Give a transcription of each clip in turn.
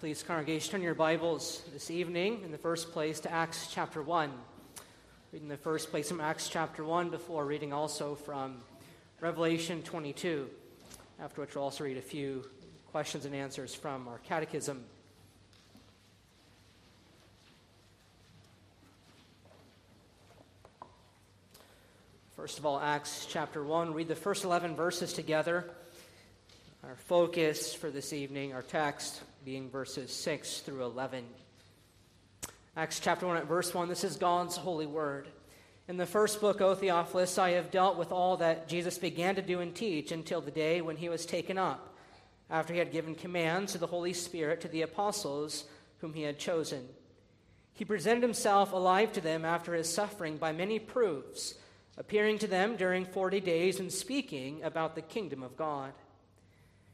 Please, congregation, turn your Bibles this evening in the first place to Acts chapter 1. Reading the first place from Acts chapter 1 before reading also from Revelation 22, after which we'll also read a few questions and answers from our catechism. First of all, Acts chapter 1. Read the first 11 verses together. Our focus for this evening, our text, being verses 6 through 11. Acts chapter 1 at verse 1. This is God's holy word. In the first book, O Theophilus, I have dealt with all that Jesus began to do and teach until the day when he was taken up, after he had given commands to the Holy Spirit to the apostles whom he had chosen. He presented himself alive to them after his suffering by many proofs appearing to them during 40 days and speaking about the kingdom of God.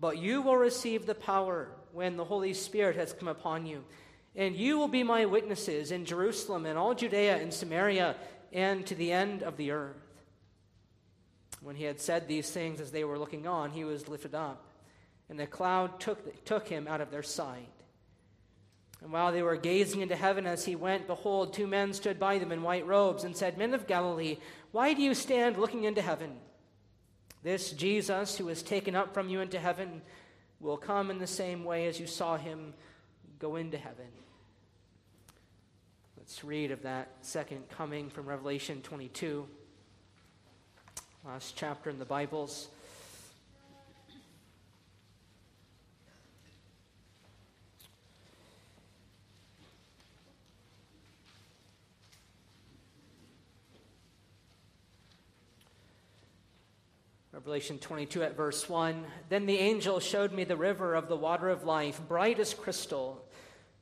But you will receive the power when the Holy Spirit has come upon you. And you will be my witnesses in Jerusalem and all Judea and Samaria and to the end of the earth. When he had said these things as they were looking on, he was lifted up, and the cloud took, took him out of their sight. And while they were gazing into heaven as he went, behold, two men stood by them in white robes and said, Men of Galilee, why do you stand looking into heaven? This Jesus, who was taken up from you into heaven, will come in the same way as you saw him go into heaven. Let's read of that second coming from Revelation 22, last chapter in the Bibles. Revelation 22 at verse 1. Then the angel showed me the river of the water of life, bright as crystal,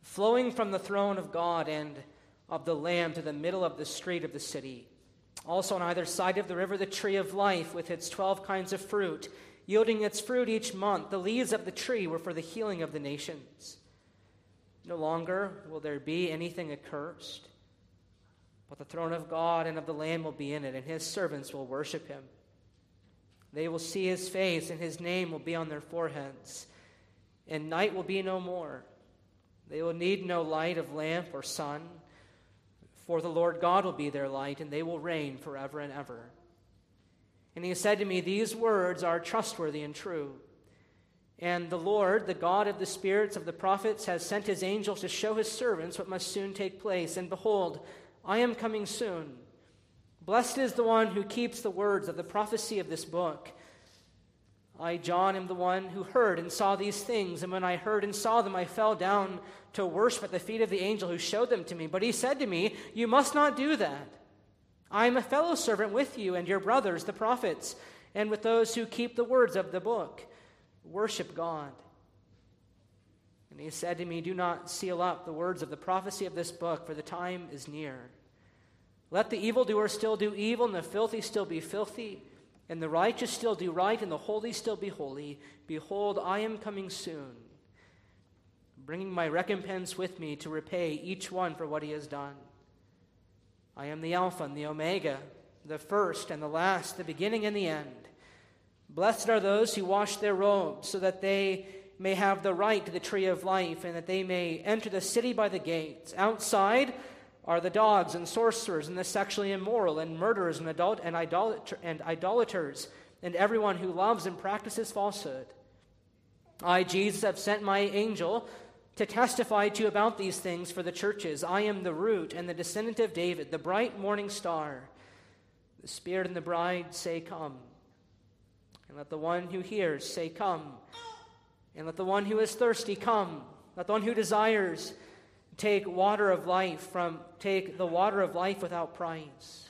flowing from the throne of God and of the Lamb to the middle of the street of the city. Also on either side of the river, the tree of life with its 12 kinds of fruit, yielding its fruit each month. The leaves of the tree were for the healing of the nations. No longer will there be anything accursed, but the throne of God and of the Lamb will be in it, and his servants will worship him. They will see his face, and his name will be on their foreheads. And night will be no more. They will need no light of lamp or sun, for the Lord God will be their light, and they will reign forever and ever. And he said to me, These words are trustworthy and true. And the Lord, the God of the spirits of the prophets, has sent his angels to show his servants what must soon take place. And behold, I am coming soon. Blessed is the one who keeps the words of the prophecy of this book. I, John, am the one who heard and saw these things, and when I heard and saw them, I fell down to worship at the feet of the angel who showed them to me. But he said to me, You must not do that. I am a fellow servant with you and your brothers, the prophets, and with those who keep the words of the book. Worship God. And he said to me, Do not seal up the words of the prophecy of this book, for the time is near. Let the evildoer still do evil, and the filthy still be filthy, and the righteous still do right, and the holy still be holy. Behold, I am coming soon, bringing my recompense with me to repay each one for what he has done. I am the Alpha and the Omega, the first and the last, the beginning and the end. Blessed are those who wash their robes, so that they may have the right to the tree of life, and that they may enter the city by the gates. Outside, are the dogs and sorcerers and the sexually immoral and murderers and, adult, and, idolater, and idolaters and everyone who loves and practices falsehood. I, Jesus, have sent my angel to testify to you about these things for the churches. I am the root and the descendant of David, the bright morning star. The Spirit and the bride say, Come. And let the one who hears say, Come. And let the one who is thirsty come. Let the one who desires take water of life from take the water of life without price.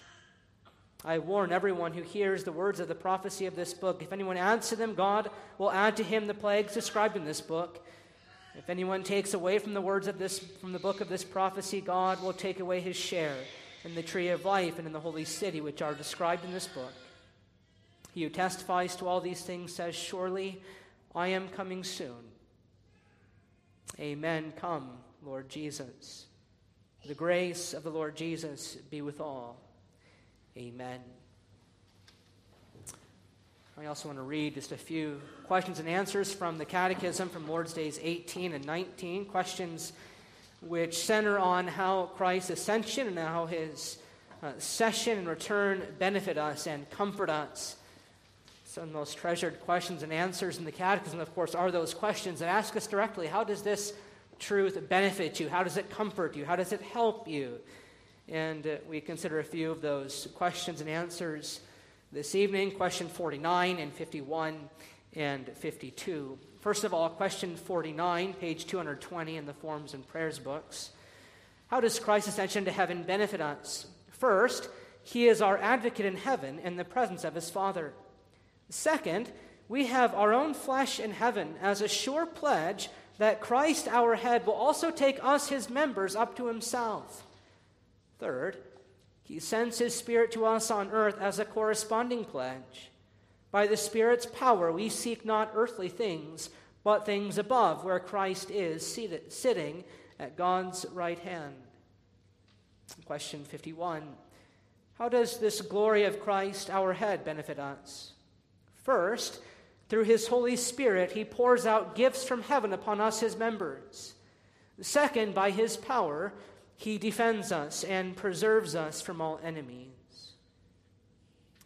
I warn everyone who hears the words of the prophecy of this book if anyone adds to them, God will add to him the plagues described in this book. If anyone takes away from the words of this, from the book of this prophecy, God will take away his share in the tree of life and in the holy city, which are described in this book. He who testifies to all these things says, Surely I am coming soon. Amen. Come, Lord Jesus. The grace of the Lord Jesus be with all. Amen. I also want to read just a few questions and answers from the Catechism from Lord's Days 18 and 19. Questions which center on how Christ's ascension and how his uh, session and return benefit us and comfort us. Some of the most treasured questions and answers in the Catechism, of course, are those questions that ask us directly how does this truth benefit you? How does it comfort you? How does it help you? And uh, we consider a few of those questions and answers this evening, question 49 and 51 and 52. First of all, question 49, page 220 in the Forms and Prayers books. How does Christ's ascension to heaven benefit us? First, he is our advocate in heaven in the presence of his Father. Second, we have our own flesh in heaven as a sure pledge that Christ, our head, will also take us, his members, up to himself. Third, he sends His Spirit to us on earth as a corresponding pledge. By the Spirit's power, we seek not earthly things, but things above, where Christ is seated, sitting at God's right hand. Question 51 How does this glory of Christ, our head, benefit us? First, through His Holy Spirit, He pours out gifts from heaven upon us, His members. Second, by His power, he defends us and preserves us from all enemies.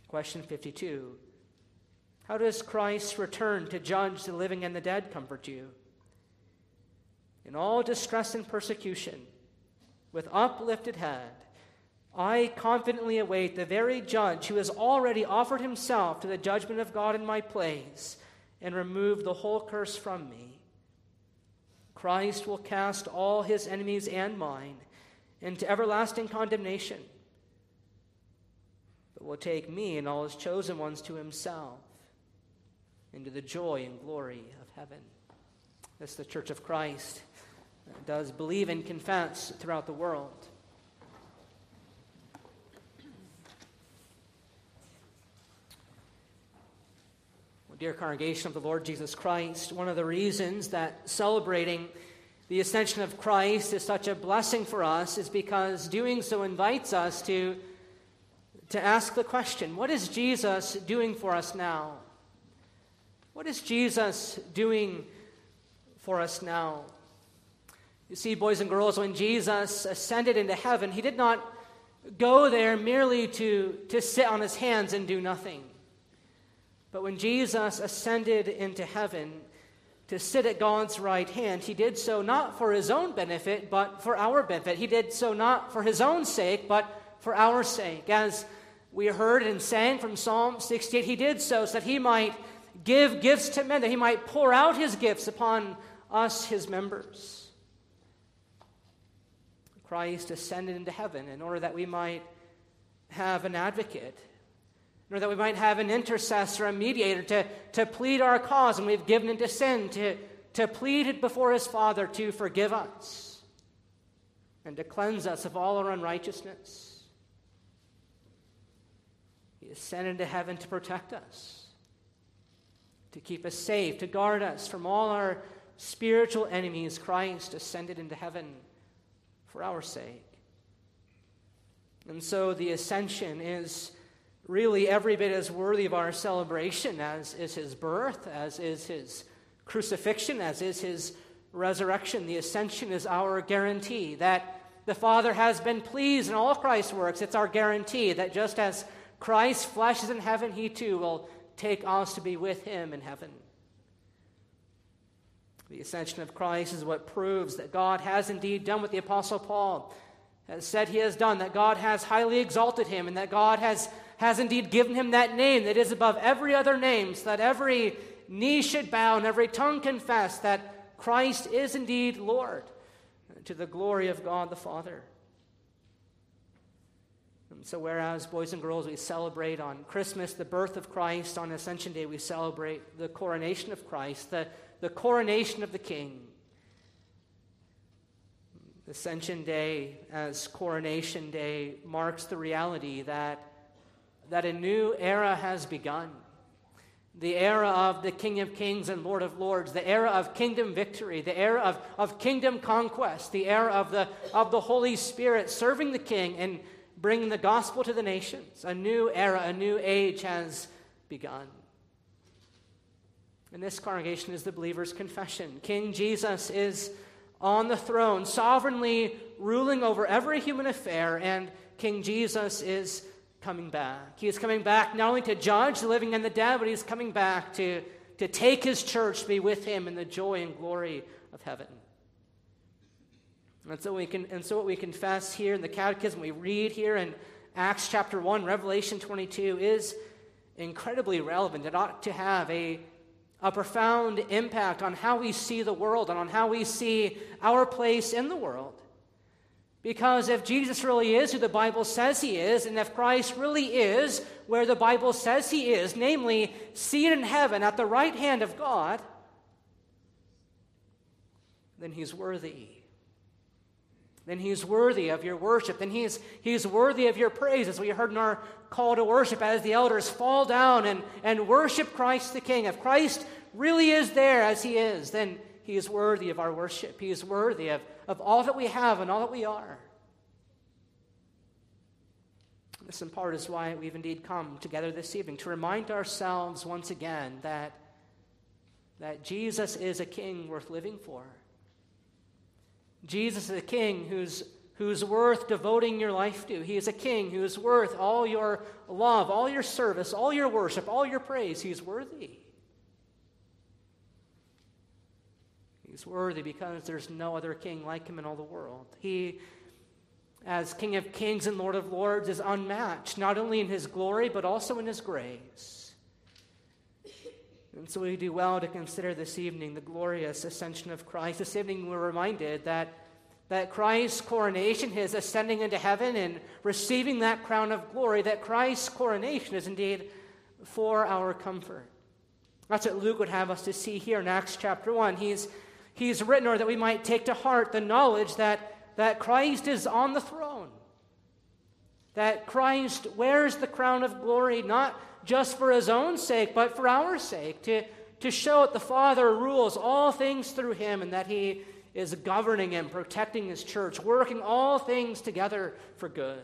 Question 52 How does Christ's return to judge the living and the dead comfort you? In all distress and persecution, with uplifted head, I confidently await the very judge who has already offered himself to the judgment of God in my place and removed the whole curse from me. Christ will cast all his enemies and mine into everlasting condemnation, but will take me and all his chosen ones to himself into the joy and glory of heaven. This the Church of Christ does believe and confess throughout the world. Dear congregation of the Lord Jesus Christ, one of the reasons that celebrating the ascension of Christ is such a blessing for us is because doing so invites us to, to ask the question what is Jesus doing for us now? What is Jesus doing for us now? You see, boys and girls, when Jesus ascended into heaven, he did not go there merely to, to sit on his hands and do nothing. But when Jesus ascended into heaven, to sit at God's right hand, he did so not for his own benefit, but for our benefit. He did so not for his own sake, but for our sake. As we heard and sang from Psalm 68, he did so so that he might give gifts to men, that he might pour out his gifts upon us, his members. Christ ascended into heaven in order that we might have an advocate nor that we might have an intercessor, a mediator to, to plead our cause and we've given into sin, to, to plead it before his Father to forgive us and to cleanse us of all our unrighteousness. He ascended into heaven to protect us, to keep us safe, to guard us from all our spiritual enemies. Christ ascended into heaven for our sake. And so the ascension is really every bit as worthy of our celebration as is his birth, as is his crucifixion, as is his resurrection. The ascension is our guarantee that the Father has been pleased in all Christ's works. It's our guarantee that just as Christ's flesh is in heaven, he too will take us to be with him in heaven. The ascension of Christ is what proves that God has indeed done what the Apostle Paul has said he has done, that God has highly exalted him, and that God has has indeed given him that name that is above every other name, so that every knee should bow and every tongue confess that Christ is indeed Lord, to the glory of God the Father. And so, whereas, boys and girls, we celebrate on Christmas the birth of Christ, on Ascension Day we celebrate the coronation of Christ, the, the coronation of the King. Ascension Day, as Coronation Day, marks the reality that, that a new era has begun. The era of the King of Kings and Lord of Lords, the era of kingdom victory, the era of, of kingdom conquest, the era of the, of the Holy Spirit serving the King and bringing the gospel to the nations. A new era, a new age has begun. And this congregation is the believer's confession. King Jesus is on the throne, sovereignly ruling over every human affair, and King Jesus is coming back. He is coming back not only to judge the living and the dead, but he's coming back to, to take his church to be with him in the joy and glory of heaven. And so, we can, and so what we confess here in the Catechism, we read here in Acts chapter 1, Revelation 22, is incredibly relevant. It ought to have a a profound impact on how we see the world and on how we see our place in the world. Because if Jesus really is who the Bible says he is, and if Christ really is where the Bible says he is, namely seated in heaven at the right hand of God, then he's worthy. Then he's worthy of your worship. Then he's, he's worthy of your praise, as we heard in our call to worship as the elders fall down and, and worship Christ the King. If Christ really is there as he is, then he is worthy of our worship. He is worthy of, of all that we have and all that we are. This, in part, is why we've indeed come together this evening to remind ourselves once again that, that Jesus is a king worth living for. Jesus is a king who's who's worth devoting your life to. He is a king who is worth all your love, all your service, all your worship, all your praise. He's worthy. Worthy because there's no other king like him in all the world. He, as King of Kings and Lord of Lords, is unmatched, not only in his glory, but also in his grace. And so we do well to consider this evening the glorious ascension of Christ. This evening we're reminded that that Christ's coronation, his ascending into heaven and receiving that crown of glory, that Christ's coronation is indeed for our comfort. That's what Luke would have us to see here in Acts chapter 1. He's, he's written, or that we might take to heart the knowledge that, that Christ is on the throne, that Christ wears the crown of glory not just for his own sake, but for our sake, to, to show that the Father rules all things through him and that he is governing and protecting his church, working all things together for good.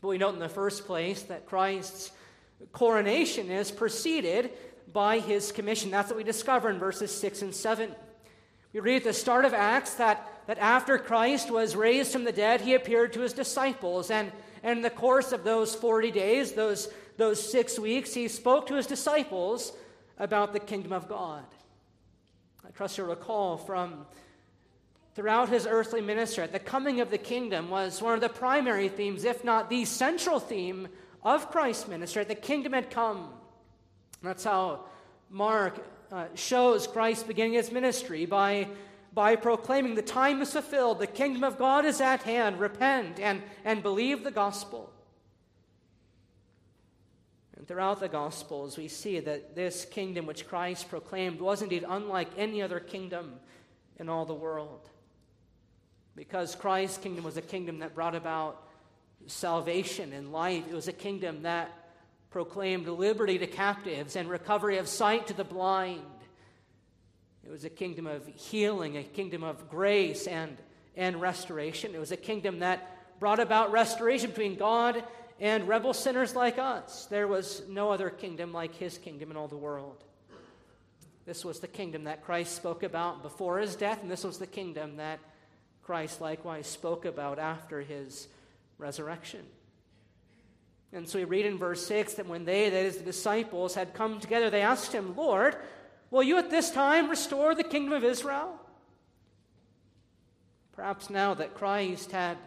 But we note in the first place that Christ's coronation is preceded by his commission. That's what we discover in verses 6 and 7. We read at the start of Acts that, that after Christ was raised from the dead, he appeared to his disciples. And, and in the course of those 40 days, those, those six weeks, he spoke to his disciples about the kingdom of God. I trust you'll recall from throughout his earthly ministry, that the coming of the kingdom was one of the primary themes, if not the central theme of Christ's ministry. The kingdom had come. That's how Mark uh, shows Christ beginning his ministry by, by proclaiming, The time is fulfilled, the kingdom of God is at hand, repent and, and believe the gospel. And throughout the Gospels, we see that this kingdom which Christ proclaimed was indeed unlike any other kingdom in all the world. Because Christ's kingdom was a kingdom that brought about salvation and life, it was a kingdom that proclaimed liberty to captives and recovery of sight to the blind. It was a kingdom of healing, a kingdom of grace and, and restoration. It was a kingdom that brought about restoration between God and rebel sinners like us. There was no other kingdom like his kingdom in all the world. This was the kingdom that Christ spoke about before his death, and this was the kingdom that Christ likewise spoke about after his resurrection. And so we read in verse 6 that when they, that is, the disciples, had come together, they asked him, Lord, will you at this time restore the kingdom of Israel? Perhaps now that Christ had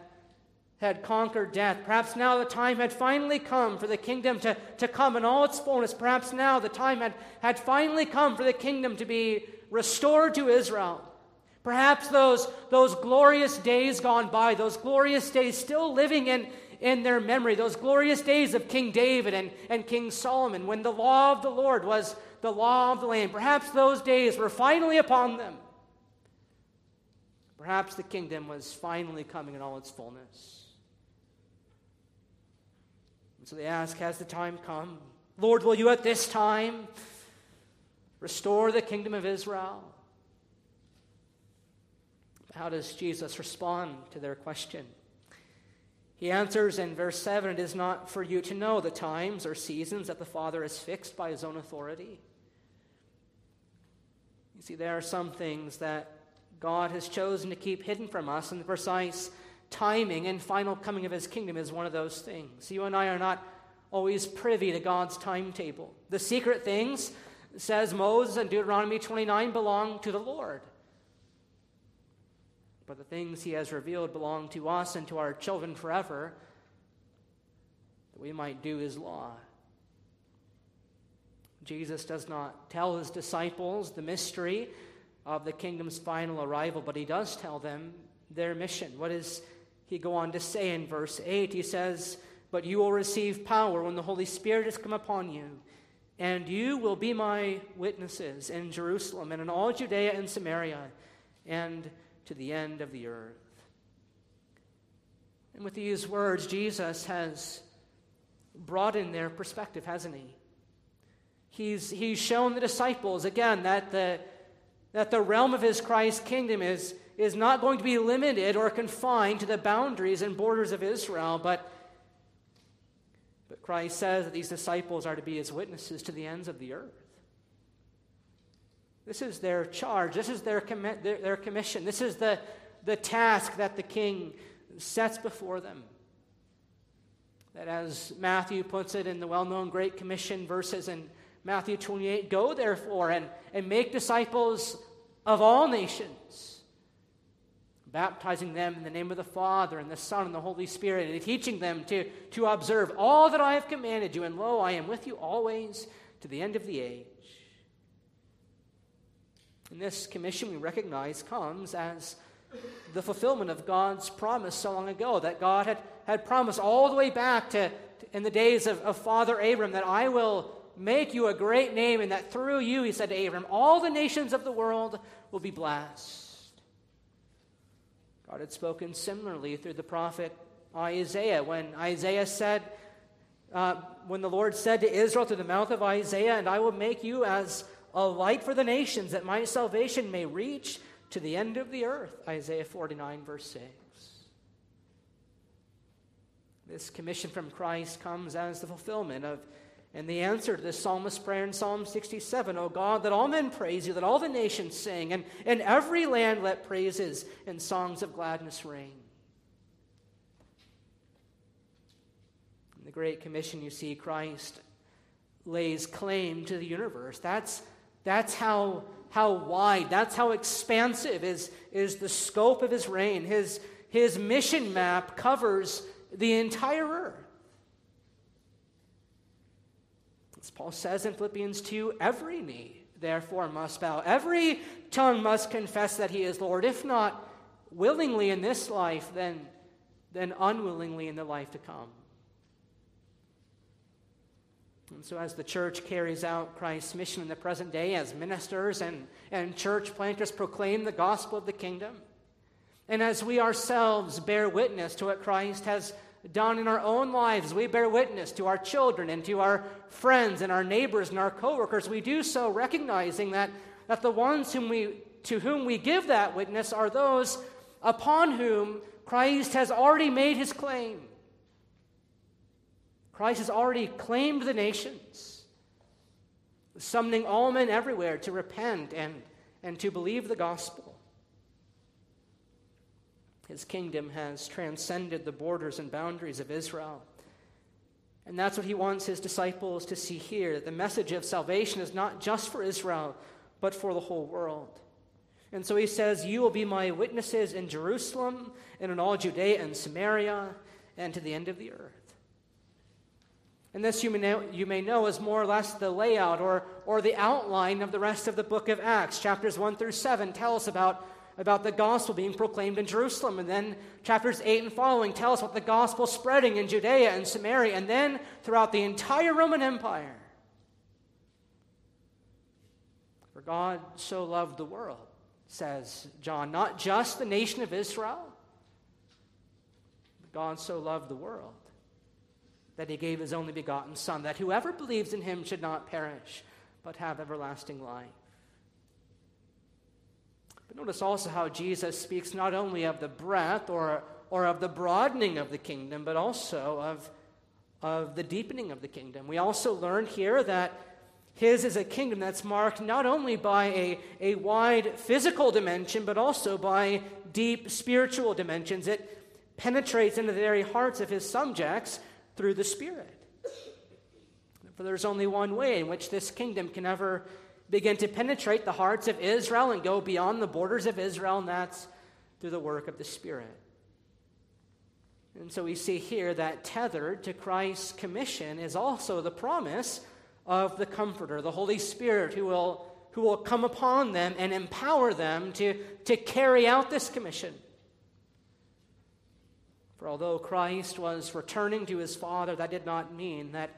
had conquered death. Perhaps now the time had finally come for the kingdom to, to come in all its fullness. Perhaps now the time had, had finally come for the kingdom to be restored to Israel. Perhaps those, those glorious days gone by, those glorious days still living in, in their memory, those glorious days of King David and, and King Solomon, when the law of the Lord was the law of the land, perhaps those days were finally upon them. Perhaps the kingdom was finally coming in all its fullness. And so they ask, Has the time come? Lord, will you at this time restore the kingdom of Israel? How does Jesus respond to their question? He answers in verse 7 It is not for you to know the times or seasons that the Father has fixed by his own authority. You see, there are some things that God has chosen to keep hidden from us, and the precise timing and final coming of his kingdom is one of those things. You and I are not always privy to God's timetable. The secret things, says Moses in Deuteronomy 29, belong to the Lord. But the things he has revealed belong to us and to our children forever, that we might do his law. Jesus does not tell his disciples the mystery of the kingdom's final arrival, but he does tell them their mission. What does he go on to say in verse 8? He says, But you will receive power when the Holy Spirit has come upon you, and you will be my witnesses in Jerusalem and in all Judea and Samaria and to the end of the earth. And with these words, Jesus has broadened their perspective, hasn't he? He's, he's shown the disciples, again, that the, that the realm of his Christ kingdom is, is not going to be limited or confined to the boundaries and borders of Israel, but, but Christ says that these disciples are to be his witnesses to the ends of the earth. This is their charge. This is their, commi- their, their commission. This is the, the task that the king sets before them. That, as Matthew puts it in the well known Great Commission verses in Matthew 28 Go therefore and, and make disciples of all nations, baptizing them in the name of the Father and the Son and the Holy Spirit, and teaching them to, to observe all that I have commanded you. And lo, I am with you always to the end of the age. And this commission we recognize comes as the fulfillment of God's promise so long ago that God had, had promised all the way back to, to in the days of, of Father Abram that I will make you a great name, and that through you, he said to Abram, all the nations of the world will be blessed. God had spoken similarly through the prophet Isaiah when Isaiah said, uh, when the Lord said to Israel through the mouth of Isaiah, And I will make you as a light for the nations, that my salvation may reach to the end of the earth. Isaiah 49, verse 6. This commission from Christ comes as the fulfillment of and the answer to this psalmist's prayer in Psalm 67 O God, that all men praise you, that all the nations sing, and in every land let praises and songs of gladness ring. In the Great Commission, you see Christ lays claim to the universe. That's that's how, how wide, that's how expansive is, is the scope of his reign. His, his mission map covers the entire earth. As Paul says in Philippians 2, every knee therefore must bow. Every tongue must confess that he is Lord, if not willingly in this life, then, then unwillingly in the life to come. And so, as the church carries out Christ's mission in the present day, as ministers and, and church planters proclaim the gospel of the kingdom, and as we ourselves bear witness to what Christ has done in our own lives, we bear witness to our children and to our friends and our neighbors and our coworkers, we do so recognizing that, that the ones whom we, to whom we give that witness are those upon whom Christ has already made his claim. Christ has already claimed the nations, summoning all men everywhere to repent and, and to believe the gospel. His kingdom has transcended the borders and boundaries of Israel. And that's what he wants his disciples to see here that the message of salvation is not just for Israel, but for the whole world. And so he says, You will be my witnesses in Jerusalem and in all Judea and Samaria and to the end of the earth. And this, you may, know, you may know, is more or less the layout or, or the outline of the rest of the book of Acts. Chapters 1 through 7 tell us about, about the gospel being proclaimed in Jerusalem. And then chapters 8 and following tell us about the gospel spreading in Judea and Samaria, and then throughout the entire Roman Empire. For God so loved the world says John, not just the nation of Israel. God so loved the world that he gave his only begotten Son, that whoever believes in him should not perish, but have everlasting life. But notice also how Jesus speaks not only of the breadth or, or of the broadening of the kingdom, but also of, of the deepening of the kingdom. We also learn here that his is a kingdom that's marked not only by a, a wide physical dimension, but also by deep spiritual dimensions. It penetrates into the very hearts of his subjects through the Spirit. For there's only one way in which this kingdom can ever begin to penetrate the hearts of Israel and go beyond the borders of Israel, and that's through the work of the Spirit. And so we see here that tethered to Christ's commission is also the promise of the Comforter, the Holy Spirit, who will, who will come upon them and empower them to, to carry out this commission. For although Christ was returning to his Father, that did not mean that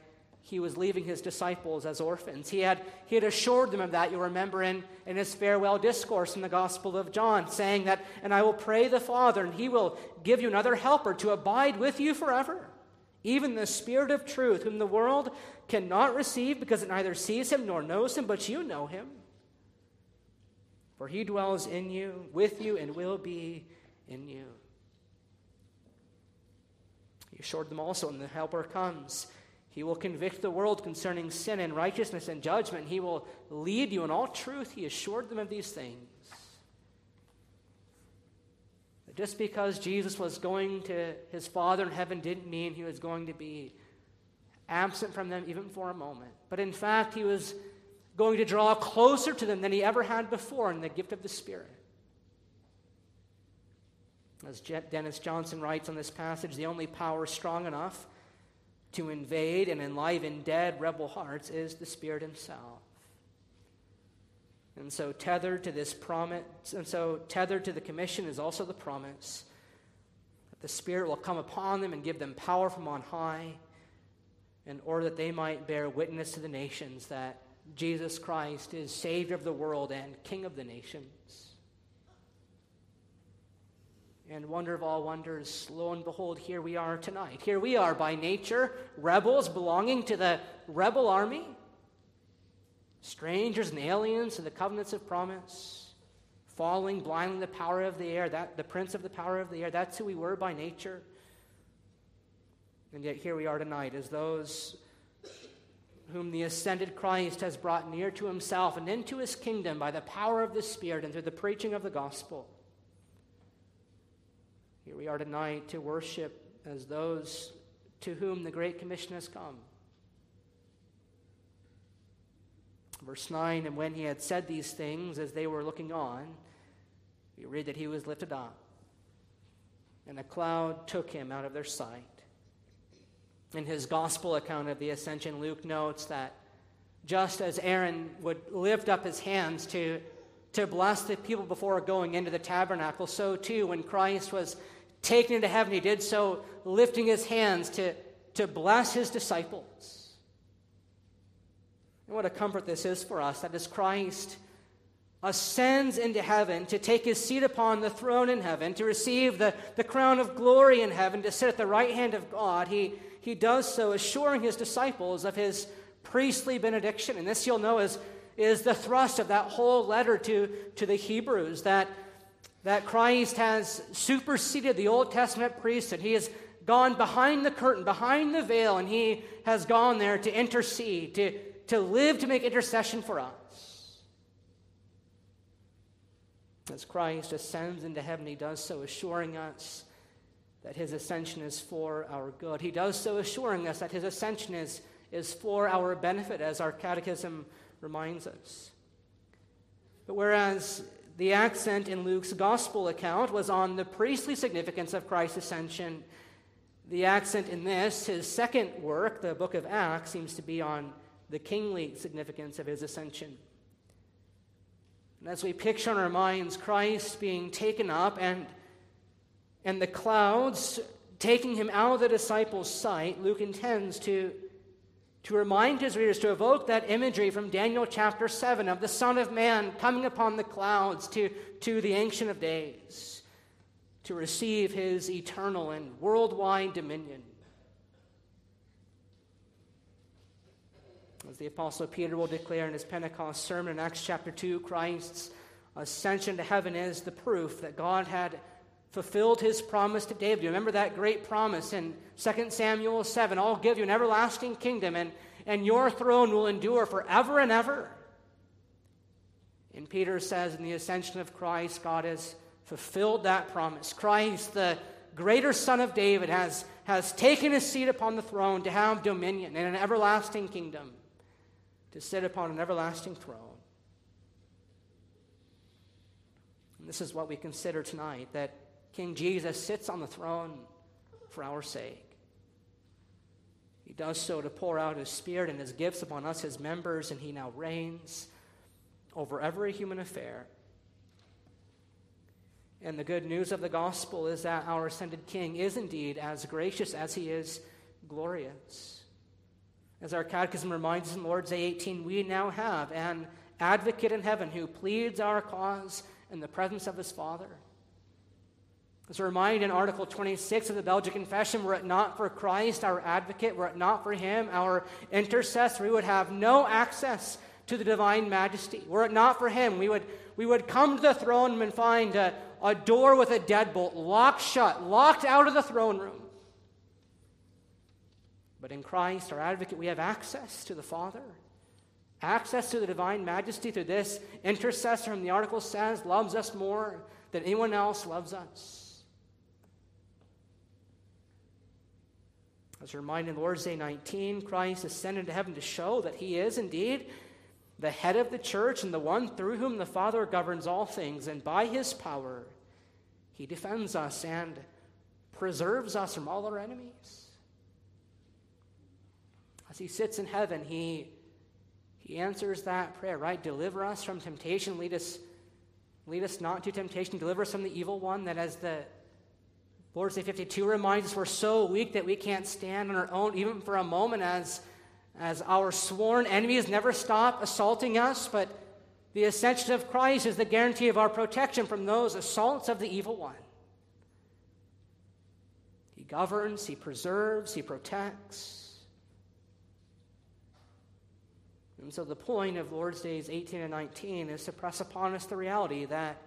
he was leaving his disciples as orphans. He had, he had assured them of that, you'll remember in, in his farewell discourse in the Gospel of John, saying that, And I will pray the Father, and he will give you another helper to abide with you forever even the Spirit of truth, whom the world cannot receive because it neither sees him nor knows him, but you know him. For he dwells in you, with you, and will be in you. He assured them also and the Helper comes, he will convict the world concerning sin and righteousness and judgment. He will lead you in all truth. He assured them of these things. But Just because Jesus was going to his Father in heaven didn't mean he was going to be absent from them even for a moment. But in fact, he was going to draw closer to them than he ever had before in the gift of the Spirit. As Dennis Johnson writes on this passage, the only power strong enough to invade and enliven dead rebel hearts is the Spirit Himself. And so, tethered to this promise, and so tethered to the commission is also the promise that the Spirit will come upon them and give them power from on high, in order that they might bear witness to the nations that Jesus Christ is Savior of the world and King of the nations. And wonder of all wonders, lo and behold, here we are tonight. Here we are by nature, rebels belonging to the rebel army strangers and aliens to the covenants of promise, falling blindly in the power of the air, that the prince of the power of the air, that's who we were by nature. And yet here we are tonight as those whom the ascended Christ has brought near to himself and into his kingdom by the power of the Spirit and through the preaching of the gospel. Here we are tonight to worship as those to whom the Great Commission has come. Verse 9, and when he had said these things, as they were looking on, we read that he was lifted up, and a cloud took him out of their sight. In his gospel account of the ascension, Luke notes that just as Aaron would lift up his hands to, to bless the people before going into the tabernacle, so too, when Christ was taken into heaven, he did so lifting his hands to, to bless his disciples. And what a comfort this is for us that as Christ ascends into heaven to take his seat upon the throne in heaven, to receive the, the crown of glory in heaven, to sit at the right hand of God, he, he does so assuring his disciples of his priestly benediction. And this you'll know is, is the thrust of that whole letter to, to the Hebrews that, that Christ has superseded the Old Testament priesthood. He has gone behind the curtain, behind the veil, and he has gone there to intercede, to, to live to make intercession for us. As Christ ascends into heaven, he does so assuring us that his ascension is for our good. He does so assuring us that his ascension is, is for our benefit, as our catechism reminds us. But whereas the accent in Luke's gospel account was on the priestly significance of Christ's ascension, the accent in this, his second work, the book of Acts, seems to be on the kingly significance of his ascension. And as we picture in our minds Christ being taken up and, and the clouds taking him out of the disciples' sight, Luke intends to, to remind his readers, to evoke that imagery from Daniel chapter 7 of the Son of Man coming upon the clouds to, to the Ancient of Days to receive his eternal and worldwide dominion. As the Apostle Peter will declare in his Pentecost sermon in Acts chapter 2, Christ's ascension to heaven is the proof that God had fulfilled his promise to David. You remember that great promise in 2 Samuel 7 I'll give you an everlasting kingdom, and, and your throne will endure forever and ever. And Peter says in the ascension of Christ, God has fulfilled that promise. Christ, the greater Son of David, has, has taken his seat upon the throne to have dominion in an everlasting kingdom, to sit upon an everlasting throne. And this is what we consider tonight that King Jesus sits on the throne for our sake. He does so to pour out his Spirit and his gifts upon us, his members, and he now reigns over every human affair. And the good news of the gospel is that our ascended King is indeed as gracious as he is glorious. As our catechism reminds us in Lord's Day 18, we now have an advocate in heaven who pleads our cause in the presence of his Father. As a reminder in Article 26 of the Belgic Confession, were it not for Christ, our advocate, were it not for him, our intercessor, we would have no access to the divine majesty. Were it not for him, we would, we would come to the throne room and find a, a door with a deadbolt locked shut, locked out of the throne room. But in Christ, our advocate, we have access to the Father, access to the divine majesty through this intercessor whom the article says loves us more than anyone else loves us. As a reminder in Lord's Day 19, Christ ascended to heaven to show that he is indeed the head of the church and the one through whom the Father governs all things, and by his power, he defends us and preserves us from all our enemies. As he sits in heaven, he, he answers that prayer, right? Deliver us from temptation, lead us, lead us not to temptation, deliver us from the evil one, that as the Lord's Day 52 reminds us we're so weak that we can't stand on our own, even for a moment, as, as our sworn enemies never stop assaulting us. But the ascension of Christ is the guarantee of our protection from those assaults of the evil one. He governs, He preserves, He protects. And so the point of Lord's Days 18 and 19 is to press upon us the reality that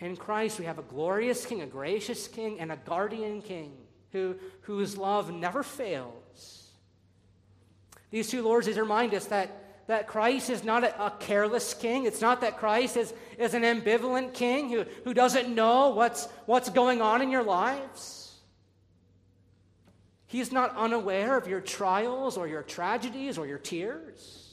in Christ, we have a glorious King, a gracious King, and a guardian King who, whose love never fails. These two Lords remind us that, that Christ is not a, a, careless king. It's not that Christ is, is an ambivalent king who, who doesn't know what's, what's going on in your lives. He's not unaware of your trials or your tragedies or your tears.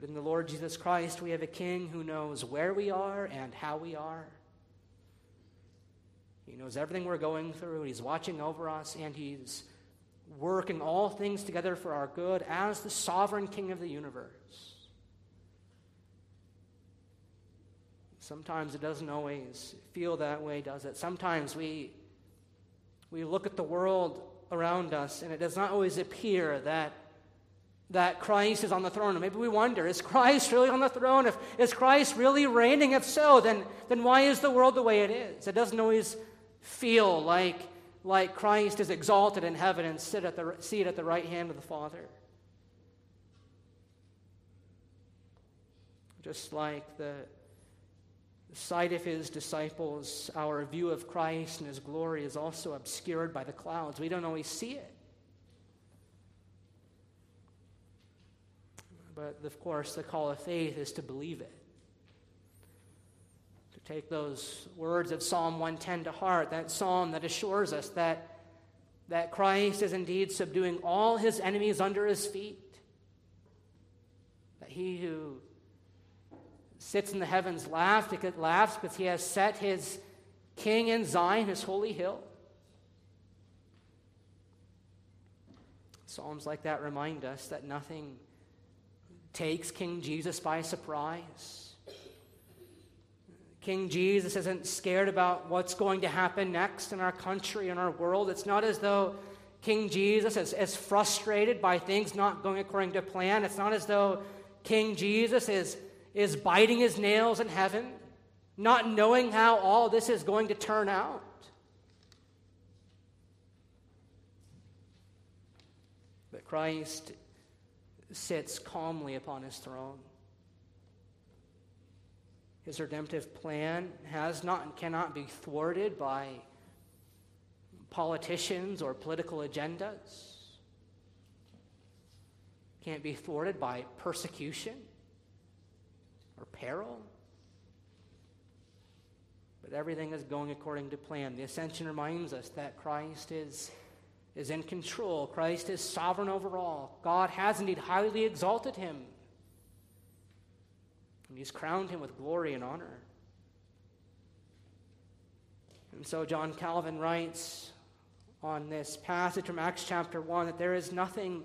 But in the Lord Jesus Christ, we have a King who knows where we are and how we are. He knows everything we're going through. He's watching over us, and He's working all things together for our good as the sovereign King of the universe. Sometimes it doesn't always feel that way, does it? Sometimes we, we look at the world around us, and it does not always appear that that Christ is on the throne. Maybe we wonder, is Christ really on the throne? If is Christ really reigning? If so, then, then why is the world the way it is? It doesn't always feel like, like Christ is exalted in heaven and sit at the seat at the right hand of the Father. Just like the, the sight of his disciples, our view of Christ and his glory is also obscured by the clouds. We don't always see it. But of course, the call of faith is to believe it. To take those words of Psalm 110 to heart, that psalm that assures us that, that Christ is indeed subduing all his enemies under his feet. That he who sits in the heavens laughs because, he has set his king in Zion, his holy hill. Psalms like that remind us that nothing takes King Jesus by surprise. King Jesus isn't scared about what's going to happen next in our country and our world. It's not as though King Jesus is, is frustrated by things not going according to plan. It's not as though King Jesus is, is biting his nails in heaven, not knowing how all this is going to turn out. But Christ sits calmly upon his throne. His redemptive plan has not and cannot be thwarted by politicians or political agendas. Can't be thwarted by persecution or peril. But everything is going according to plan. The ascension reminds us that Christ is, is in control, Christ is sovereign over all. God has indeed highly exalted him, and he's crowned him with glory and honor. And so John Calvin writes on this passage from Acts chapter 1 that there is nothing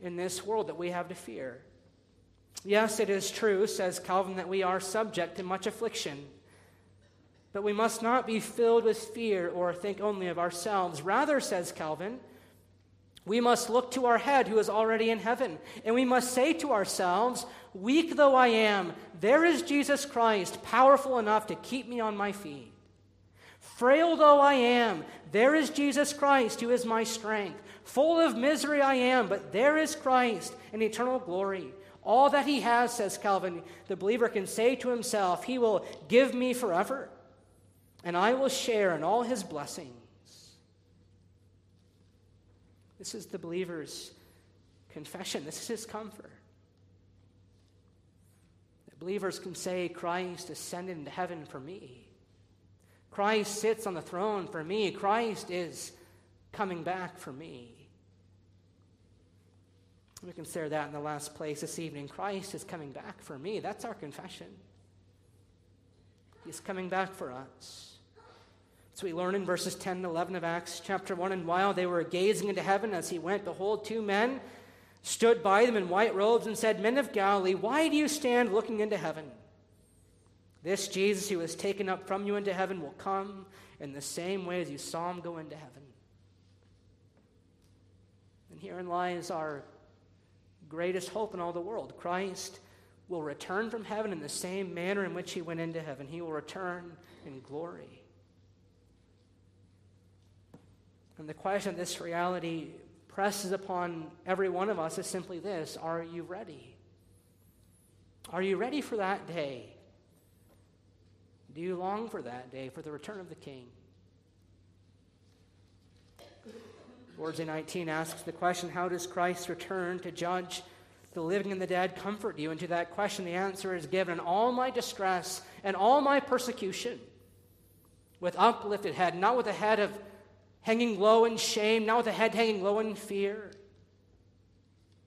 in this world that we have to fear. Yes, it is true, says Calvin, that we are subject to much affliction. But we must not be filled with fear or think only of ourselves. Rather, says Calvin, we must look to our head who is already in heaven, and we must say to ourselves, Weak though I am, there is Jesus Christ, powerful enough to keep me on my feet. Frail though I am, there is Jesus Christ who is my strength. Full of misery I am, but there is Christ in eternal glory. All that he has, says Calvin, the believer can say to himself, He will give me forever, and I will share in all his blessings. This is the believer's confession, this is his comfort. The believers can say, Christ ascended into heaven for me. Christ sits on the throne for me. Christ is coming back for me. We consider that in the last place this evening. Christ is coming back for me. That's our confession. He's coming back for us. So we learn in verses 10 and 11 of Acts chapter 1 and while they were gazing into heaven as he went, behold, two men stood by them in white robes and said, Men of Galilee, why do you stand looking into heaven? This Jesus who was taken up from you into heaven will come in the same way as you saw him go into heaven. And herein lies our greatest hope in all the world. Christ will return from heaven in the same manner in which he went into heaven. He will return in glory. And the question this reality presses upon every one of us is simply this Are you ready? Are you ready for that day? Do you long for that day, for the return of the King? Lord's Day 19 asks the question How does Christ return to judge the living and the dead comfort you? And to that question, the answer is given in all my distress and all my persecution, with uplifted head, not with a head of hanging low in shame, not with a head hanging low in fear,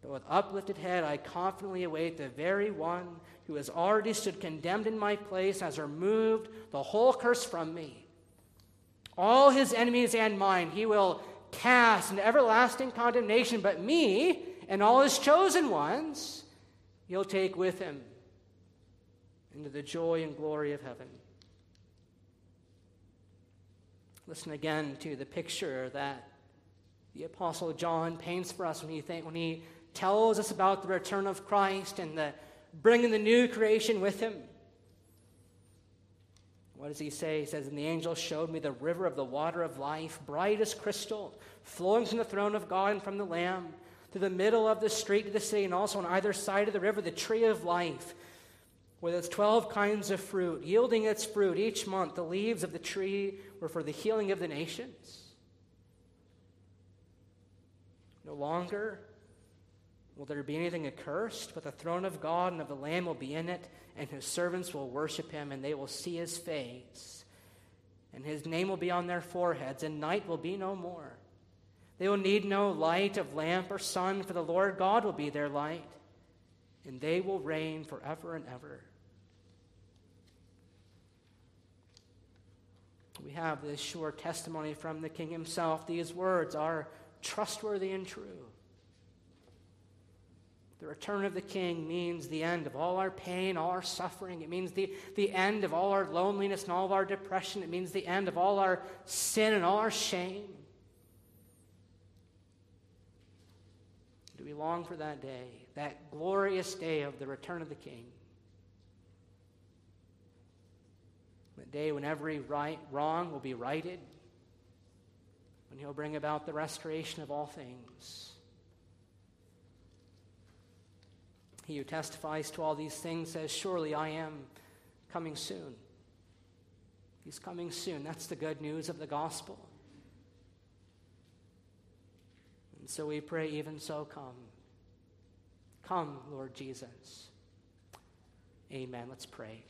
but with uplifted head, I confidently await the very one who has already stood condemned in my place, has removed the whole curse from me. All his enemies and mine he will cast into everlasting condemnation, but me and all his chosen ones he'll take with him into the joy and glory of heaven. Listen again to the picture that the Apostle John paints for us when he, when he tells us about the return of Christ and the bringing the new creation with him. What does he say? He says, And the angel showed me the river of the water of life, bright as crystal, flowing from the throne of God and from the Lamb, to the middle of the street of the city, and also on either side of the river, the tree of life, with its twelve kinds of fruit, yielding its fruit each month. The leaves of the tree were for the healing of the nations. No longer Will there be anything accursed? But the throne of God and of the Lamb will be in it, and his servants will worship him, and they will see his face. And his name will be on their foreheads, and night will be no more. They will need no light of lamp or sun, for the Lord God will be their light, and they will reign forever and ever. We have this sure testimony from the King himself. These words are trustworthy and true. The return of the King means the end of all our pain, all our suffering. It means the, the end of all our loneliness and all of our depression. It means the end of all our sin and all our shame. Do we long for that day, that glorious day of the return of the King? The day when every right, wrong will be righted, when he'll bring about the restoration of all things. He who testifies to all these things says, Surely I am coming soon. He's coming soon. That's the good news of the gospel. And so we pray, even so, come. Come, Lord Jesus. Amen. Let's pray.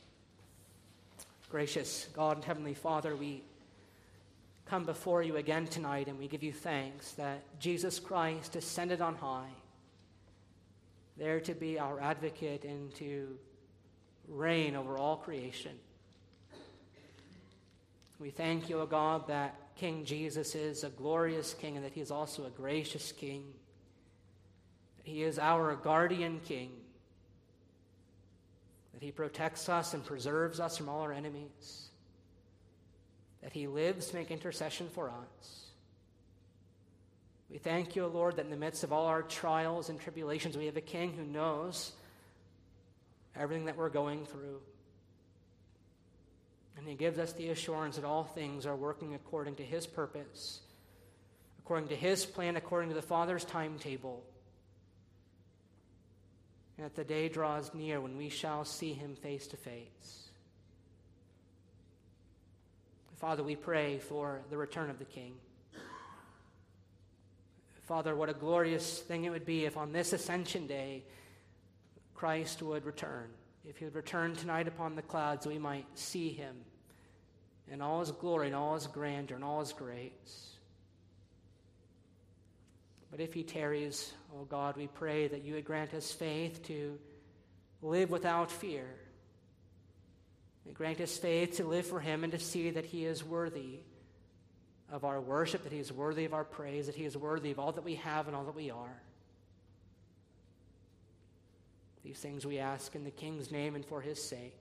Gracious God and Heavenly Father, we come before you again tonight and we give you thanks that Jesus Christ ascended on high there to be our advocate and to reign over all creation. We thank you, O God, that King Jesus is a glorious king and that he is also a gracious king. He is our guardian king. That he protects us and preserves us from all our enemies. That he lives to make intercession for us. We thank you, Lord, that in the midst of all our trials and tribulations, we have a king who knows everything that we're going through. And he gives us the assurance that all things are working according to his purpose, according to his plan, according to the Father's timetable. And that the day draws near when we shall see him face to face. Father, we pray for the return of the King. Father, what a glorious thing it would be if on this ascension day Christ would return. If he would return tonight upon the clouds, we might see him in all his glory and all his grandeur and all his grace. But if he tarries, O oh God, we pray that you would grant us faith to live without fear. grant us faith to live for him and to see that he is worthy of our worship, that He is worthy of our praise, that He is worthy of all that we have and all that we are. These things we ask in the King's name and for His sake.